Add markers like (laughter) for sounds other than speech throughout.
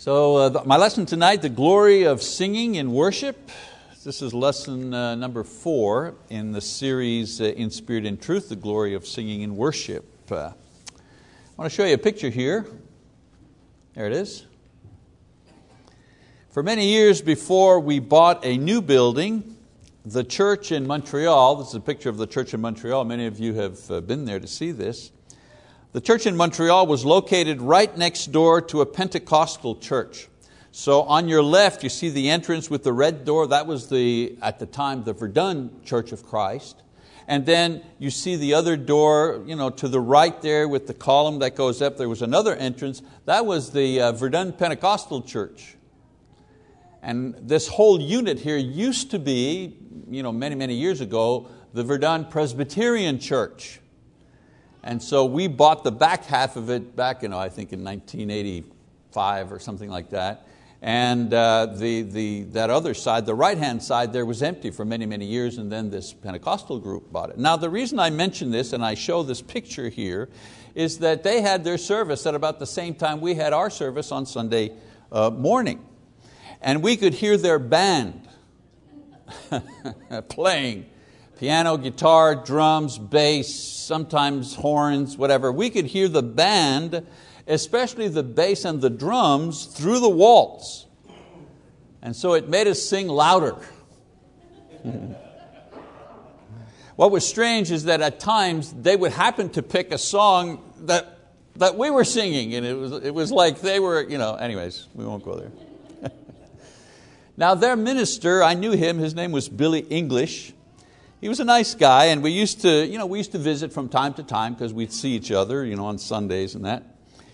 So, uh, the, my lesson tonight, the glory of singing in worship. This is lesson uh, number four in the series uh, In Spirit and Truth, the glory of singing in worship. Uh, I want to show you a picture here. There it is. For many years before we bought a new building, the church in Montreal, this is a picture of the church in Montreal, many of you have uh, been there to see this. The church in Montreal was located right next door to a Pentecostal church. So on your left, you see the entrance with the red door. That was the, at the time, the Verdun Church of Christ. And then you see the other door you know, to the right there with the column that goes up. There was another entrance. That was the uh, Verdun Pentecostal Church. And this whole unit here used to be, you know, many, many years ago, the Verdun Presbyterian Church. And so we bought the back half of it back, you know, I think in 1985 or something like that. And uh, the, the, that other side, the right-hand side there was empty for many, many years and then this Pentecostal group bought it. Now the reason I mention this and I show this picture here is that they had their service at about the same time we had our service on Sunday uh, morning. And we could hear their band (laughs) playing piano, guitar, drums, bass, sometimes horns, whatever. We could hear the band, especially the bass and the drums, through the walls. And so it made us sing louder. (laughs) what was strange is that at times they would happen to pick a song that, that we were singing, and it was, it was like they were, you know, anyways, we won't go there. (laughs) now, their minister, I knew him, his name was Billy English. He was a nice guy, and we used to, you know, we used to visit from time to time because we'd see each other you know, on Sundays and that.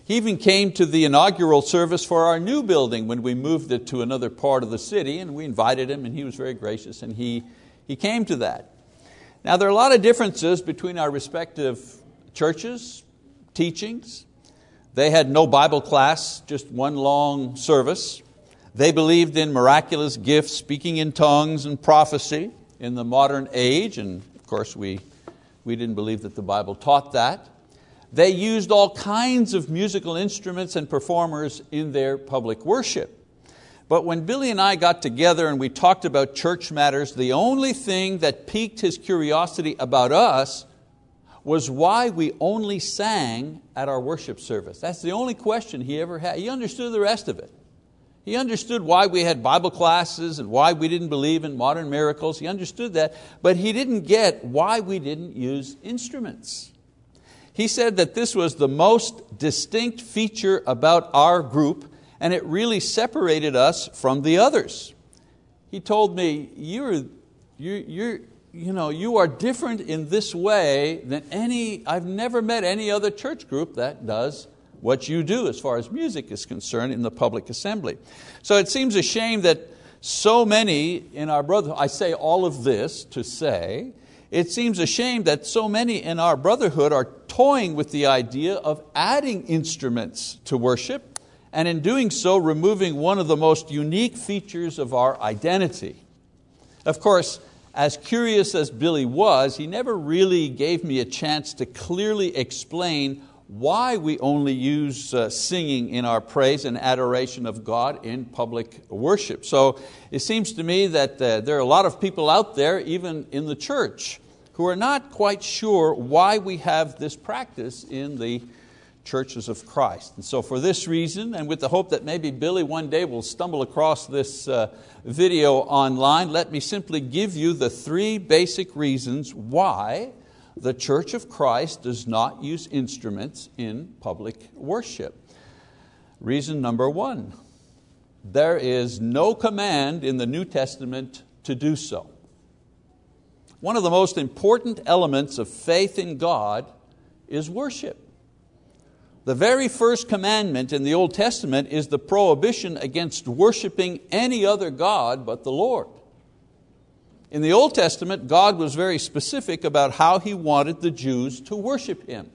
He even came to the inaugural service for our new building when we moved it to another part of the city, and we invited him, and he was very gracious, and he, he came to that. Now, there are a lot of differences between our respective churches, teachings. They had no Bible class, just one long service. They believed in miraculous gifts, speaking in tongues and prophecy in the modern age, and of course we, we didn't believe that the Bible taught that. They used all kinds of musical instruments and performers in their public worship. But when Billy and I got together and we talked about church matters, the only thing that piqued his curiosity about us was why we only sang at our worship service. That's the only question he ever had. He understood the rest of it. He understood why we had Bible classes and why we didn't believe in modern miracles. He understood that, but he didn't get why we didn't use instruments. He said that this was the most distinct feature about our group and it really separated us from the others. He told me, you're, you're, you're, you, know, you are different in this way than any, I've never met any other church group that does what you do as far as music is concerned in the public assembly. So it seems a shame that so many in our brotherhood, I say all of this to say, it seems a shame that so many in our brotherhood are toying with the idea of adding instruments to worship, and in doing so, removing one of the most unique features of our identity. Of course, as curious as Billy was, he never really gave me a chance to clearly explain why we only use uh, singing in our praise and adoration of God in public worship. So it seems to me that uh, there are a lot of people out there, even in the church, who are not quite sure why we have this practice in the churches of Christ. And so for this reason, and with the hope that maybe Billy one day will stumble across this uh, video online, let me simply give you the three basic reasons why the Church of Christ does not use instruments in public worship. Reason number one, there is no command in the New Testament to do so. One of the most important elements of faith in God is worship. The very first commandment in the Old Testament is the prohibition against worshiping any other God but the Lord. In the Old Testament, God was very specific about how He wanted the Jews to worship Him.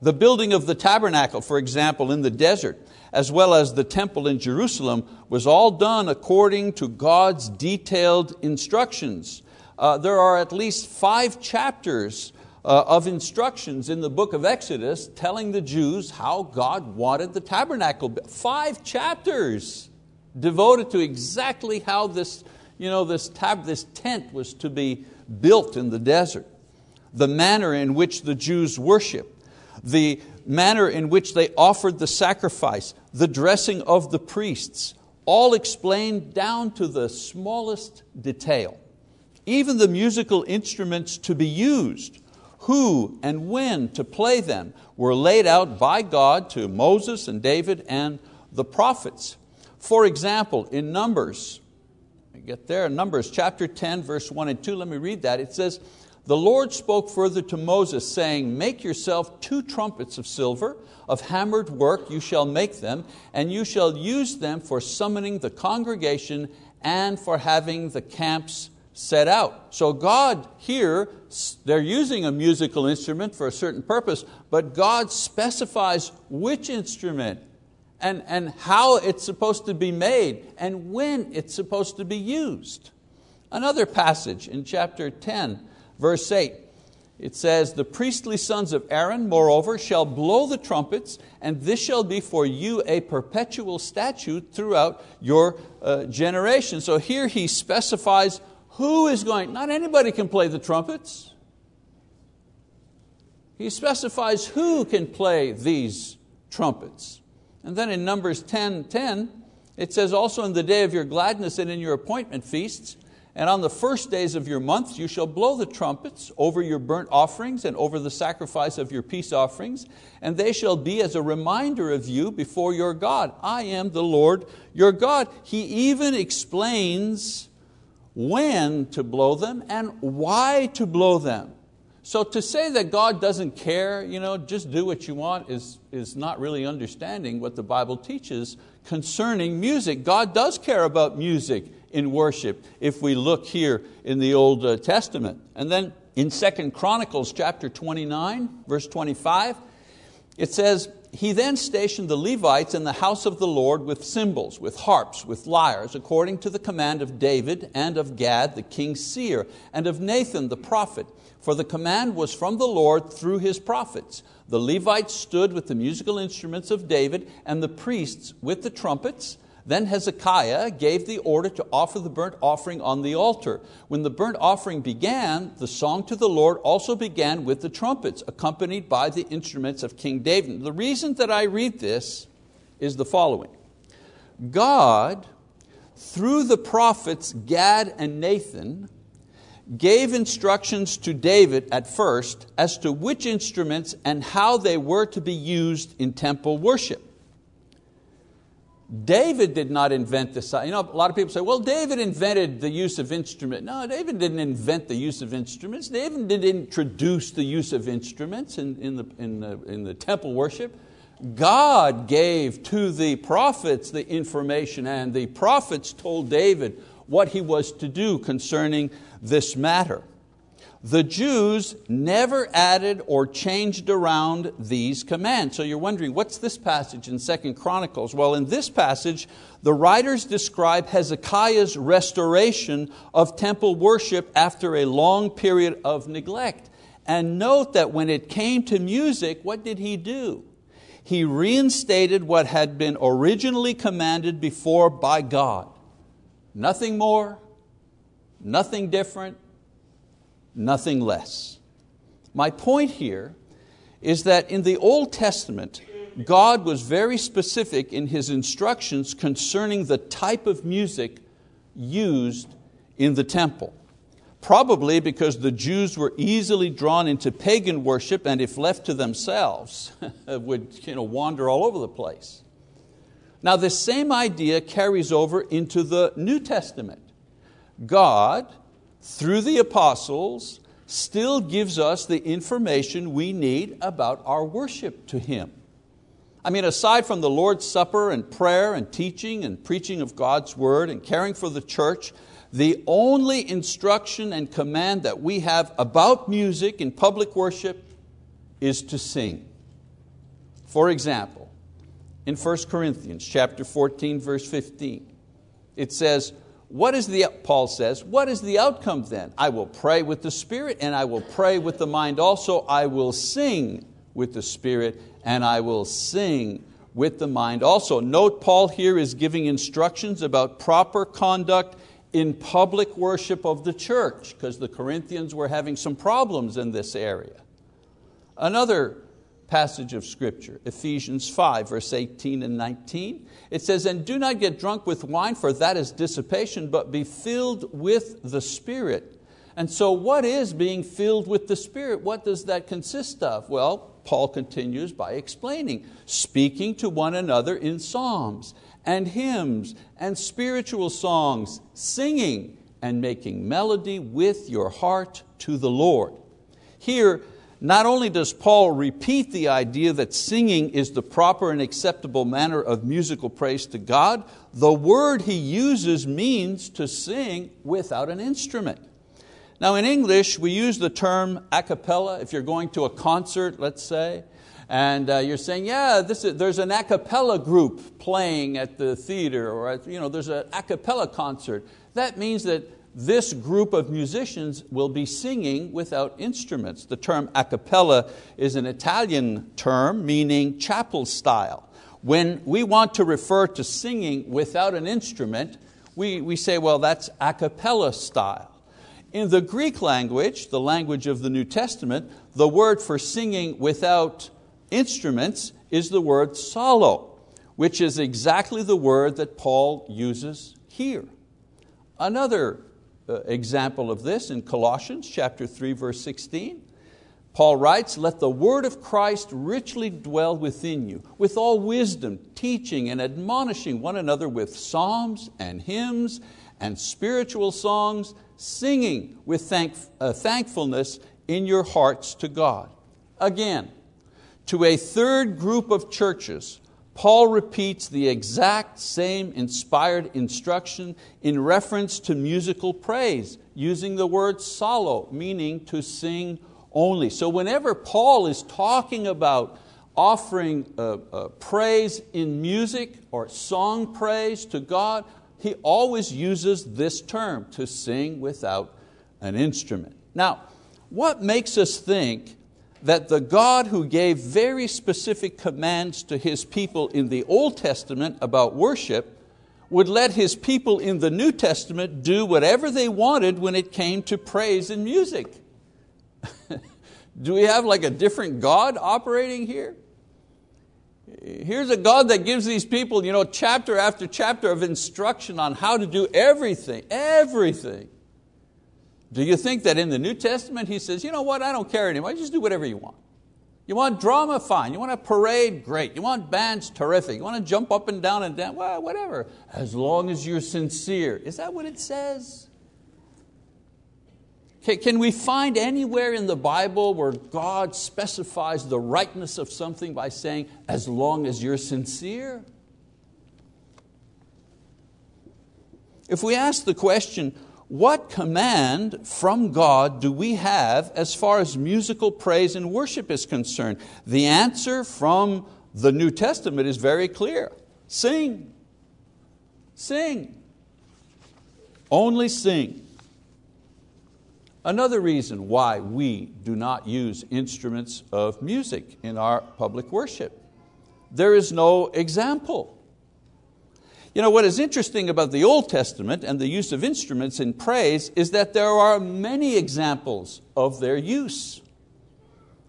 The building of the tabernacle, for example, in the desert, as well as the temple in Jerusalem, was all done according to God's detailed instructions. Uh, there are at least five chapters uh, of instructions in the book of Exodus telling the Jews how God wanted the tabernacle. Five chapters devoted to exactly how this, you know, this, tab, this tent was to be built in the desert, the manner in which the Jews worship, the manner in which they offered the sacrifice, the dressing of the priests, all explained down to the smallest detail. Even the musical instruments to be used, who and when to play them, were laid out by God to Moses and David and the prophets. For example, in Numbers, get there, Numbers chapter 10, verse 1 and 2, let me read that. It says, the Lord spoke further to Moses, saying, Make yourself two trumpets of silver, of hammered work you shall make them, and you shall use them for summoning the congregation and for having the camps set out. So God here, they're using a musical instrument for a certain purpose, but God specifies which instrument and, and how it's supposed to be made and when it's supposed to be used. Another passage in chapter 10, Verse 8, it says, The priestly sons of Aaron, moreover, shall blow the trumpets, and this shall be for you a perpetual statute throughout your uh, generation. So here he specifies who is going, not anybody can play the trumpets. He specifies who can play these trumpets. And then in Numbers 10, 10, it says, Also in the day of your gladness and in your appointment feasts, and on the first days of your months you shall blow the trumpets over your burnt offerings and over the sacrifice of your peace offerings, and they shall be as a reminder of you before your God. I am the Lord your God. He even explains when to blow them and why to blow them. So to say that God doesn't care, you know, just do what you want, is, is not really understanding what the Bible teaches concerning music. God does care about music in worship if we look here in the Old uh, Testament. And then in Second Chronicles chapter 29, verse 25, it says, He then stationed the Levites in the house of the Lord with cymbals, with harps, with lyres, according to the command of David and of Gad the king's seer, and of Nathan the prophet. For the command was from the Lord through his prophets. The Levites stood with the musical instruments of David, and the priests with the trumpets, then Hezekiah gave the order to offer the burnt offering on the altar. When the burnt offering began, the song to the Lord also began with the trumpets, accompanied by the instruments of King David. The reason that I read this is the following God, through the prophets Gad and Nathan, gave instructions to David at first as to which instruments and how they were to be used in temple worship. David did not invent this. You know, a lot of people say, well, David invented the use of instruments. No, David didn't invent the use of instruments. David didn't introduce the use of instruments in, in, the, in, the, in the temple worship. God gave to the prophets the information, and the prophets told David what he was to do concerning this matter the Jews never added or changed around these commands. So you're wondering, what's this passage in Second Chronicles? Well, in this passage, the writers describe Hezekiah's restoration of temple worship after a long period of neglect. And note that when it came to music, what did he do? He reinstated what had been originally commanded before by God. Nothing more, nothing different, nothing less. My point here is that in the Old Testament, God was very specific in His instructions concerning the type of music used in the temple. Probably because the Jews were easily drawn into pagan worship and, if left to themselves, (laughs) would you know, wander all over the place. Now, this same idea carries over into the New Testament. God, through the apostles, still gives us the information we need about our worship to Him. I mean, aside from the Lord's Supper and prayer and teaching and preaching of God's Word and caring for the church, the only instruction and command that we have about music in public worship is to sing. For example, in 1 Corinthians chapter 14, verse 15, it says, what is the, Paul says, what is the outcome then? I will pray with the Spirit and I will pray with the mind also. I will sing with the Spirit and I will sing with the mind also. Note Paul here is giving instructions about proper conduct in public worship of the church because the Corinthians were having some problems in this area. Another passage of Scripture, Ephesians 5, verse 18 and 19. It says, And do not get drunk with wine, for that is dissipation, but be filled with the Spirit. And so, what is being filled with the Spirit? What does that consist of? Well, Paul continues by explaining speaking to one another in psalms and hymns and spiritual songs, singing and making melody with your heart to the Lord. Here, not only does Paul repeat the idea that singing is the proper and acceptable manner of musical praise to God, the word he uses means to sing without an instrument. Now in English, we use the term a cappella. If you're going to a concert, let's say, and uh, you're saying, yeah, is, there's an a cappella group playing at the theater, or you know, there's an a cappella concert. That means that this group of musicians will be singing without instruments. The term a cappella is an Italian term meaning chapel style. When we want to refer to singing without an instrument, we, we say, well, that's a cappella style. In the Greek language, the language of the New Testament, the word for singing without instruments is the word psallo, which is exactly the word that Paul uses here. Another example of this in Colossians chapter 3, verse 16. Paul writes, Let the word of Christ richly dwell within you, with all wisdom, teaching and admonishing one another with psalms and hymns and spiritual songs, singing with thank, uh, thankfulness in your hearts to God. Again, to a third group of churches Paul repeats the exact same inspired instruction in reference to musical praise, using the word psallo, meaning to sing only. So whenever Paul is talking about offering uh, uh, praise in music or song praise to God, he always uses this term, to sing without an instrument. Now, what makes us think that the God who gave very specific commands to His people in the Old Testament about worship would let His people in the New Testament do whatever they wanted when it came to praise and music. (laughs) do we have like a different God operating here? Here's a God that gives these people you know, chapter after chapter of instruction on how to do everything, everything. Do you think that in the New Testament he says, you know what, I don't care anymore, just do whatever you want. You want drama, fine. You want a parade, great. You want bands, terrific. You want to jump up and down and down, well, whatever. As long as you're sincere. Is that what it says? Can we find anywhere in the Bible where God specifies the rightness of something by saying, as long as you're sincere? If we ask the question, what command from God do we have as far as musical praise and worship is concerned? The answer from the New Testament is very clear. Sing. Sing. Only sing. Another reason why we do not use instruments of music in our public worship. There is no example. You know, what is interesting about the Old Testament and the use of instruments in praise is that there are many examples of their use.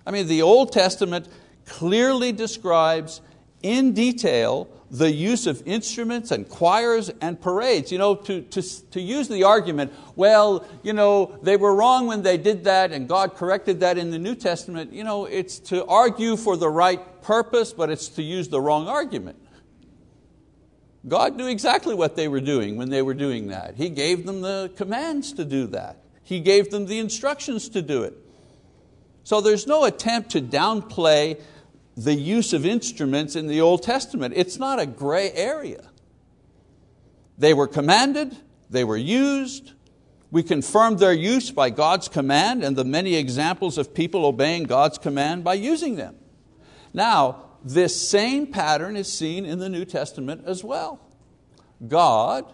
I mean, the Old Testament clearly describes in detail the use of instruments and choirs and parades. You know, to, to, to use the argument, well, you know, they were wrong when they did that and God corrected that in the New Testament, you know, it's to argue for the right purpose, but it's to use the wrong argument. God knew exactly what they were doing when they were doing that. He gave them the commands to do that. He gave them the instructions to do it. So there's no attempt to downplay the use of instruments in the Old Testament. It's not a gray area. They were commanded, they were used. We confirmed their use by God's command and the many examples of people obeying God's command by using them. Now, this same pattern is seen in the New Testament as well. God,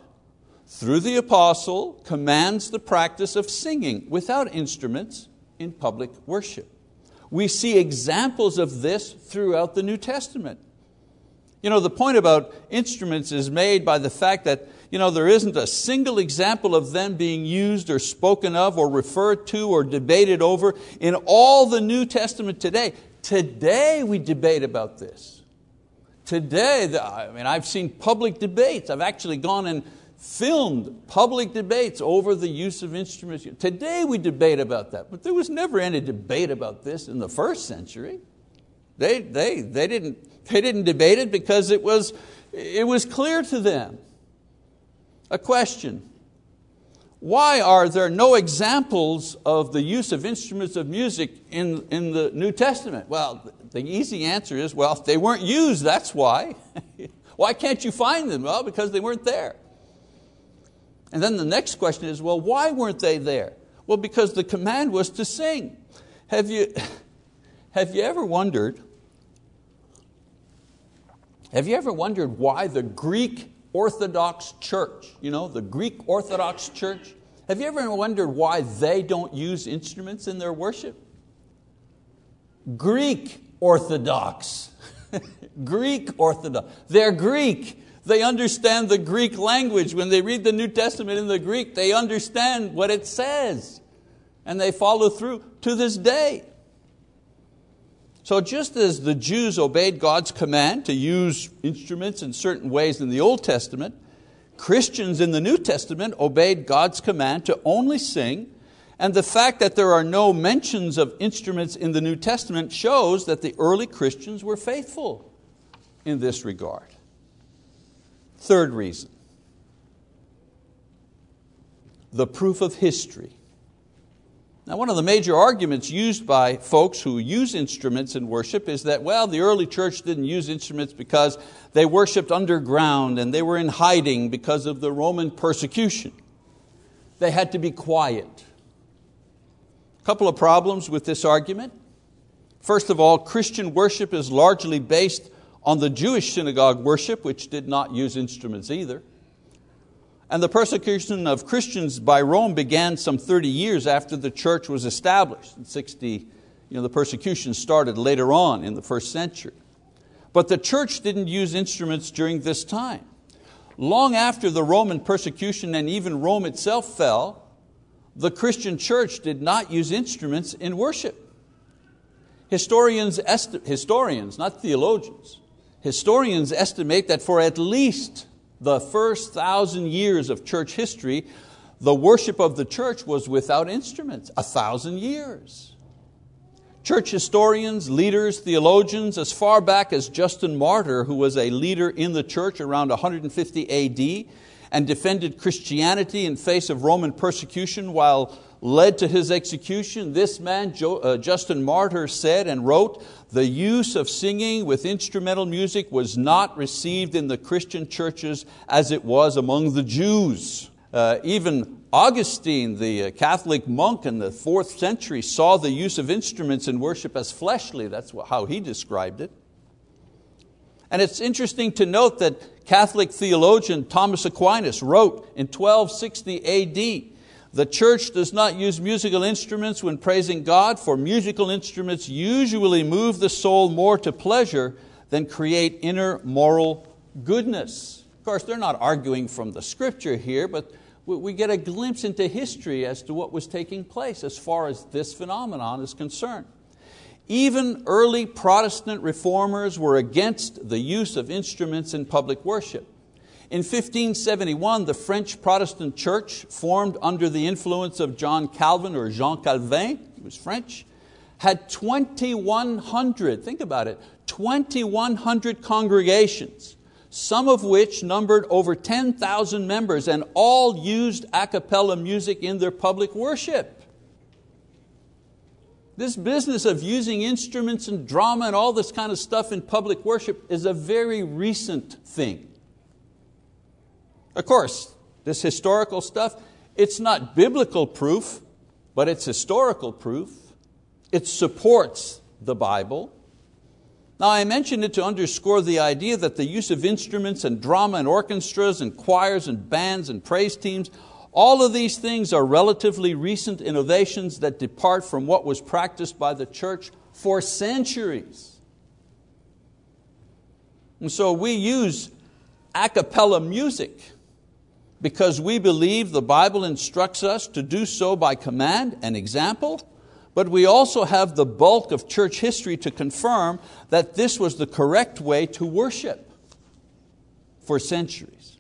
through the apostle, commands the practice of singing without instruments in public worship. We see examples of this throughout the New Testament. You know, the point about instruments is made by the fact that you know, there isn't a single example of them being used or spoken of or referred to or debated over in all the New Testament today. Today we debate about this. Today, I mean, I've seen public debates. I've actually gone and filmed public debates over the use of instruments. Today we debate about that, but there was never any debate about this in the first century. They, they, they, didn't, they didn't debate it because it was, it was clear to them. A question why are there no examples of the use of instruments of music in, in the New Testament? Well, the easy answer is, well, if they weren't used, that's why. (laughs) why can't you find them? Well, because they weren't there. And then the next question is, well, why weren't they there? Well, because the command was to sing. Have you, (laughs) have you ever wondered, have you ever wondered why the Greek Orthodox Church, you know, the Greek Orthodox Church, have you ever wondered why they don't use instruments in their worship? Greek Orthodox. (laughs) Greek Orthodox. They're Greek. They understand the Greek language. When they read the New Testament in the Greek, they understand what it says. And they follow through to this day. So, just as the Jews obeyed God's command to use instruments in certain ways in the Old Testament, Christians in the New Testament obeyed God's command to only sing, and the fact that there are no mentions of instruments in the New Testament shows that the early Christians were faithful in this regard. Third reason the proof of history. Now, one of the major arguments used by folks who use instruments in worship is that, well, the early church didn't use instruments because they worshiped underground and they were in hiding because of the Roman persecution. They had to be quiet. A couple of problems with this argument. First of all, Christian worship is largely based on the Jewish synagogue worship, which did not use instruments either. And the persecution of Christians by Rome began some 30 years after the church was established. In 60, you know, the persecution started later on in the first century. But the church didn't use instruments during this time. Long after the Roman persecution and even Rome itself fell, the Christian church did not use instruments in worship. Historians, historians, not theologians, historians estimate that for at least the first thousand years of church history, the worship of the church was without instruments, a thousand years. Church historians, leaders, theologians, as far back as Justin Martyr, who was a leader in the church around 150 AD and defended Christianity in face of Roman persecution while led to his execution, this man, uh, Justin Martyr, said and wrote, the use of singing with instrumental music was not received in the Christian churches as it was among the Jews. Uh, even Augustine, the uh, Catholic monk in the fourth century, saw the use of instruments in worship as fleshly. That's how he described it. And it's interesting to note that Catholic theologian Thomas Aquinas wrote in 1260 AD the church does not use musical instruments when praising God, for musical instruments usually move the soul more to pleasure than create inner moral goodness. Of course, they're not arguing from the scripture here, but we get a glimpse into history as to what was taking place as far as this phenomenon is concerned. Even early Protestant reformers were against the use of instruments in public worship. In 1571, the French Protestant church, formed under the influence of John Calvin or Jean Calvin, he was French, had 2,100, think about it, 2,100 congregations, some of which numbered over 10,000 members and all used a cappella music in their public worship. This business of using instruments and drama and all this kind of stuff in public worship is a very recent thing. Of course, this historical stuff, it's not biblical proof, but it's historical proof. It supports the Bible. Now, I mention it to underscore the idea that the use of instruments and drama and orchestras and choirs and bands and praise teams, all of these things are relatively recent innovations that depart from what was practiced by the church for centuries. And so we use a cappella music because we believe the Bible instructs us to do so by command and example, but we also have the bulk of church history to confirm that this was the correct way to worship for centuries.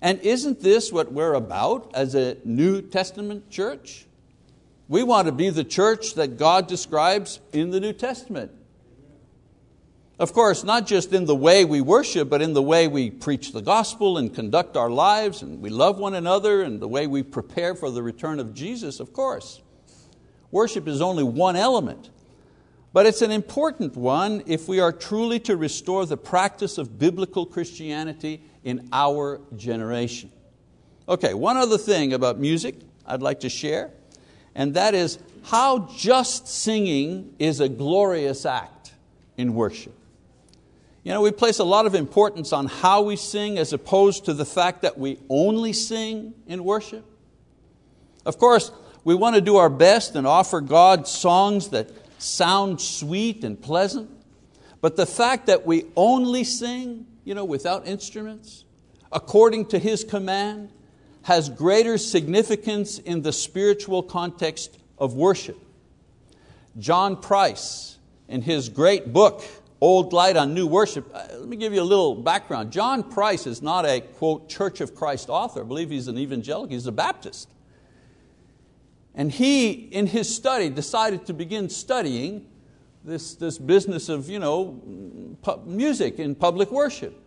And isn't this what we're about as a New Testament church? We want to be the church that God describes in the New Testament. Of course, not just in the way we worship, but in the way we preach the gospel and conduct our lives, and we love one another, and the way we prepare for the return of Jesus, of course. Worship is only one element, but it's an important one if we are truly to restore the practice of biblical Christianity in our generation. Okay, one other thing about music I'd like to share, and that is how just singing is a glorious act in worship. You know, we place a lot of importance on how we sing as opposed to the fact that we only sing in worship. Of course, we want to do our best and offer God songs that sound sweet and pleasant, but the fact that we only sing you know, without instruments, according to His command, has greater significance in the spiritual context of worship. John Price, in his great book, Old Light on New Worship. Uh, let me give you a little background. John Price is not a, quote, Church of Christ author. I believe he's an evangelical, he's a Baptist. And he, in his study, decided to begin studying this, this business of you know, music in public worship.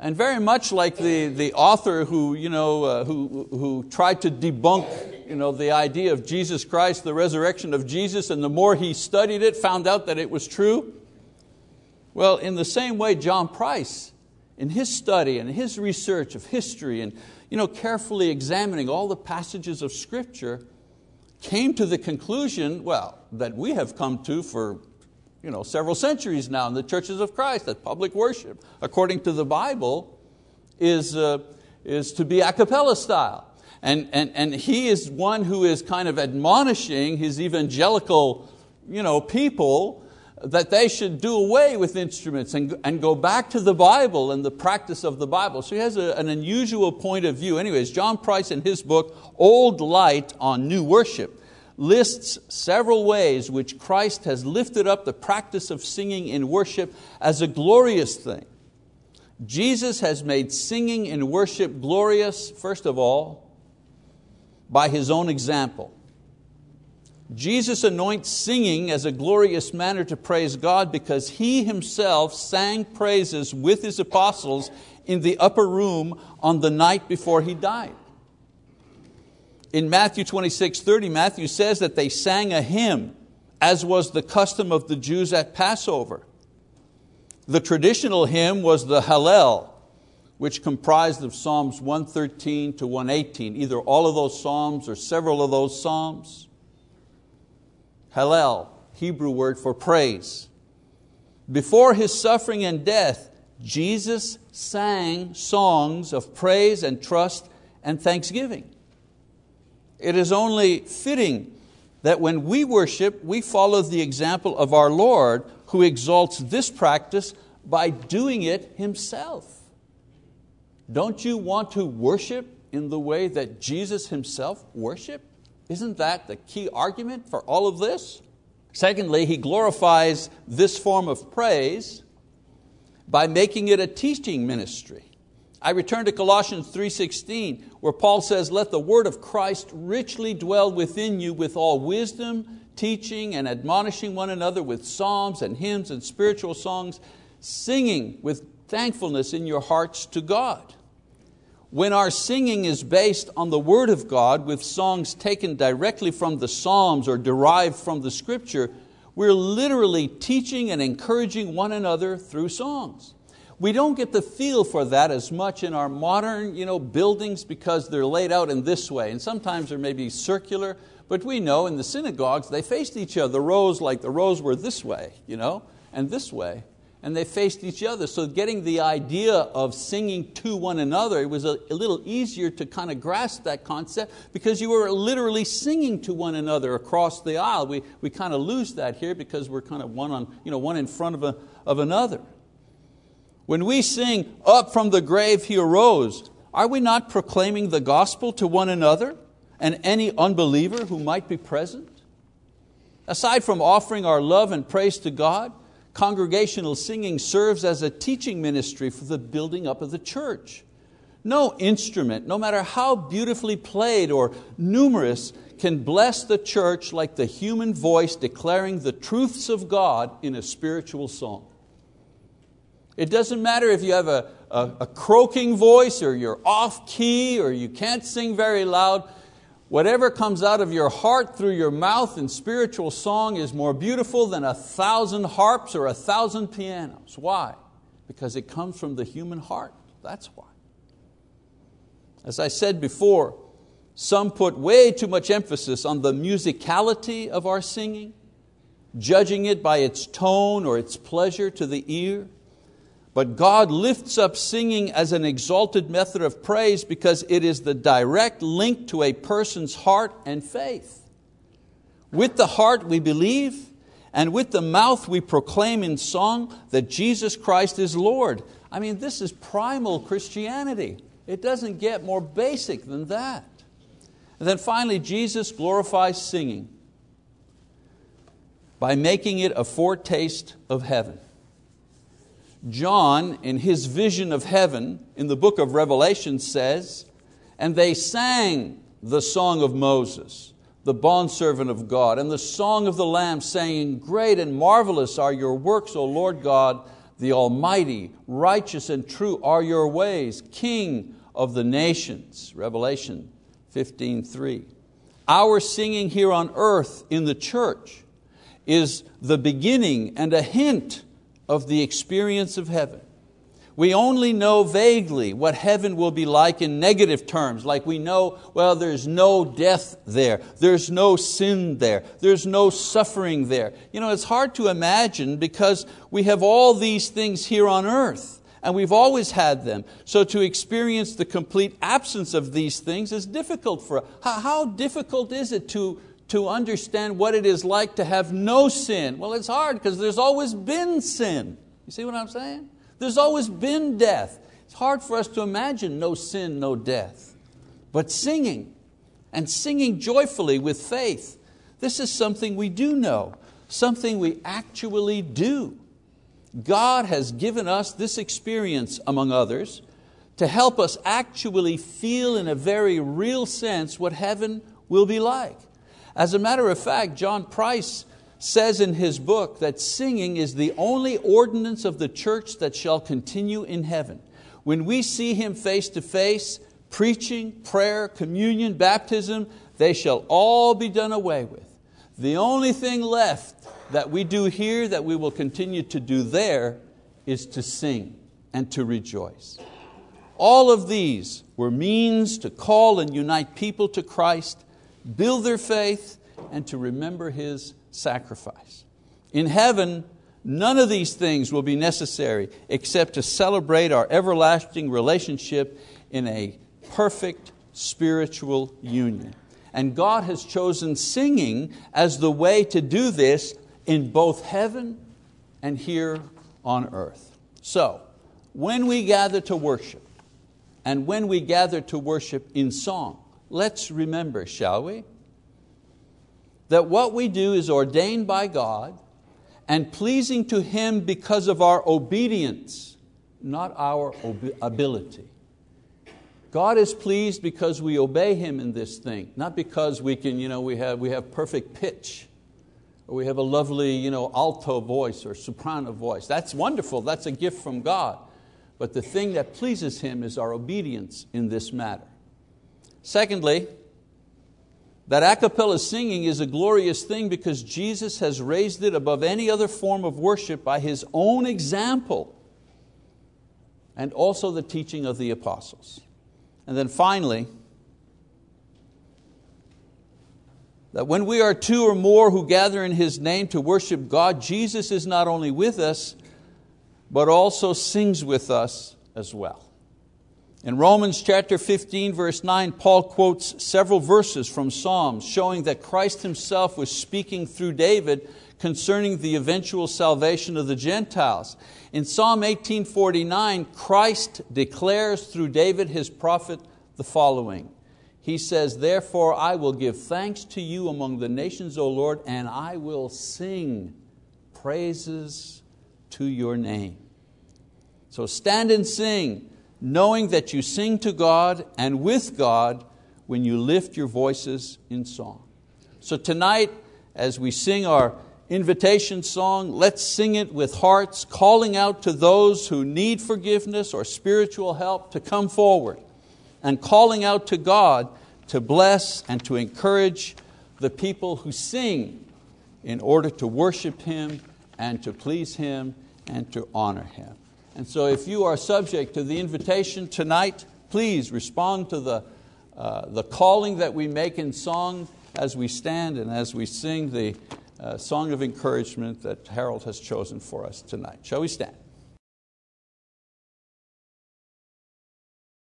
And very much like the, the author who, you know, uh, who, who tried to debunk you know, the idea of Jesus Christ, the resurrection of Jesus, and the more he studied it, found out that it was true. Well, in the same way, John Price, in his study and his research of history and you know, carefully examining all the passages of Scripture, came to the conclusion, well, that we have come to for you know, several centuries now in the churches of Christ, that public worship, according to the Bible, is, uh, is to be a cappella style. And, and, and he is one who is kind of admonishing his evangelical you know, people that they should do away with instruments and, and go back to the Bible and the practice of the Bible. So he has a, an unusual point of view. Anyways, John Price in his book, Old Light on New Worship, lists several ways which Christ has lifted up the practice of singing in worship as a glorious thing. Jesus has made singing in worship glorious, first of all, by His own example. Jesus anoints singing as a glorious manner to praise God because He Himself sang praises with His apostles in the upper room on the night before He died. In Matthew 26, 30, Matthew says that they sang a hymn, as was the custom of the Jews at Passover. The traditional hymn was the Hallel, which comprised of Psalms 113 to 118, either all of those Psalms or several of those Psalms. Hallel, Hebrew word for praise. Before His suffering and death, Jesus sang songs of praise and trust and thanksgiving. It is only fitting that when we worship, we follow the example of our Lord who exalts this practice by doing it Himself. Don't you want to worship in the way that Jesus Himself worshiped? Isn't that the key argument for all of this? Secondly, he glorifies this form of praise by making it a teaching ministry. I return to Colossians 3.16 where Paul says, let the word of Christ richly dwell within you with all wisdom, teaching and admonishing one another with psalms and hymns and spiritual songs, singing with thankfulness in your hearts to God. When our singing is based on the Word of God with songs taken directly from the Psalms or derived from the Scripture, we're literally teaching and encouraging one another through songs. We don't get the feel for that as much in our modern you know, buildings because they're laid out in this way. And sometimes they're maybe circular, but we know in the synagogues they faced each other. The rows like the rows were this way. You know? and this way, and they faced each other. So getting the idea of singing to one another, it was a, a, little easier to kind of grasp that concept because you were literally singing to one another across the aisle. We, we kind of lose that here because we're kind of one, on, you know, one in front of, a, of another. When we sing, Up from the grave he arose, are we not proclaiming the gospel to one another and any unbeliever who might be present? Aside from offering our love and praise to God, congregational singing serves as a teaching ministry for the building up of the church. No instrument, no matter how beautifully played or numerous, can bless the church like the human voice declaring the truths of God in a spiritual song. It doesn't matter if you have a, a, a croaking voice or you're off key or you can't sing very loud. Whatever comes out of your heart through your mouth in spiritual song is more beautiful than a thousand harps or a thousand pianos. Why? Because it comes from the human heart. That's why. As I said before, some put way too much emphasis on the musicality of our singing, judging it by its tone or its pleasure to the ear. But God lifts up singing as an exalted method of praise because it is the direct link to a person's heart and faith. With the heart we believe, and with the mouth we proclaim in song that Jesus Christ is Lord. I mean, this is primal Christianity. It doesn't get more basic than that. And then finally, Jesus glorifies singing by making it a foretaste of heaven. John, in his vision of heaven in the book of Revelation, says, And they sang the song of Moses, the bondservant of God, and the song of the Lamb, saying, Great and marvelous are your works, O Lord God, the Almighty, righteous and true are your ways, King of the nations. Revelation 15:3. Our singing here on earth in the church is the beginning and a hint of the experience of heaven. We only know vaguely what heaven will be like in negative terms, like we know, well, there's no death there, there's no sin there, there's no suffering there. You know, it's hard to imagine because we have all these things here on earth and we've always had them. So to experience the complete absence of these things is difficult for us. How, how difficult is it to, to understand what it is like to have no sin? Well, it's hard because there's always been sin. You see what I'm saying? There's always been death. It's hard for us to imagine no sin, no death. But singing, and singing joyfully with faith, this is something we do know, something we actually do. God has given us this experience, among others, to help us actually feel in a very real sense what heaven will be like. As a matter of fact, John Price says in his book that singing is the only ordinance of the church that shall continue in heaven. When we see Him face to face, preaching, prayer, communion, baptism, they shall all be done away with. The only thing left that we do here that we will continue to do there is to sing and to rejoice. All of these were means to call and unite people to Christ build their faith, and to remember His sacrifice. In heaven, none of these things will be necessary except to celebrate our everlasting relationship in a perfect spiritual union. And God has chosen singing as the way to do this in both heaven and here on earth. So, when we gather to worship, and when we gather to worship in song, let's remember, shall we? That what we do is ordained by God and pleasing to Him because of our obedience, not our ability. God is pleased because we obey Him in this thing, not because we, can, you know, we, have, we have perfect pitch or we have a lovely you know, alto voice or soprano voice. That's wonderful, that's a gift from God. But the thing that pleases Him is our obedience in this matter. Secondly, that a cappella singing is a glorious thing because Jesus has raised it above any other form of worship by His own example and also the teaching of the apostles. And then finally, that when we are two or more who gather in His name to worship God, Jesus is not only with us, but also sings with us as well. In Romans chapter 15, verse 9, Paul quotes several verses from Psalms showing that Christ Himself was speaking through David concerning the eventual salvation of the Gentiles. In Psalm 1849, Christ declares through David his prophet the following he says, Therefore I will give thanks to you among the nations, O Lord, and I will sing praises to your name. So stand and sing, knowing that you sing to God and with God when you lift your voices in song. So tonight, as we sing our invitation song, let's sing it with hearts calling out to those who need forgiveness or spiritual help to come forward and calling out to God to bless and to encourage the people who sing in order to worship Him and to please Him and to honor Him. And so, if you are subject to the invitation tonight, please respond to the, uh, the calling that we make in song as we stand and as we sing the uh, song of encouragement that Harold has chosen for us tonight. Shall we stand?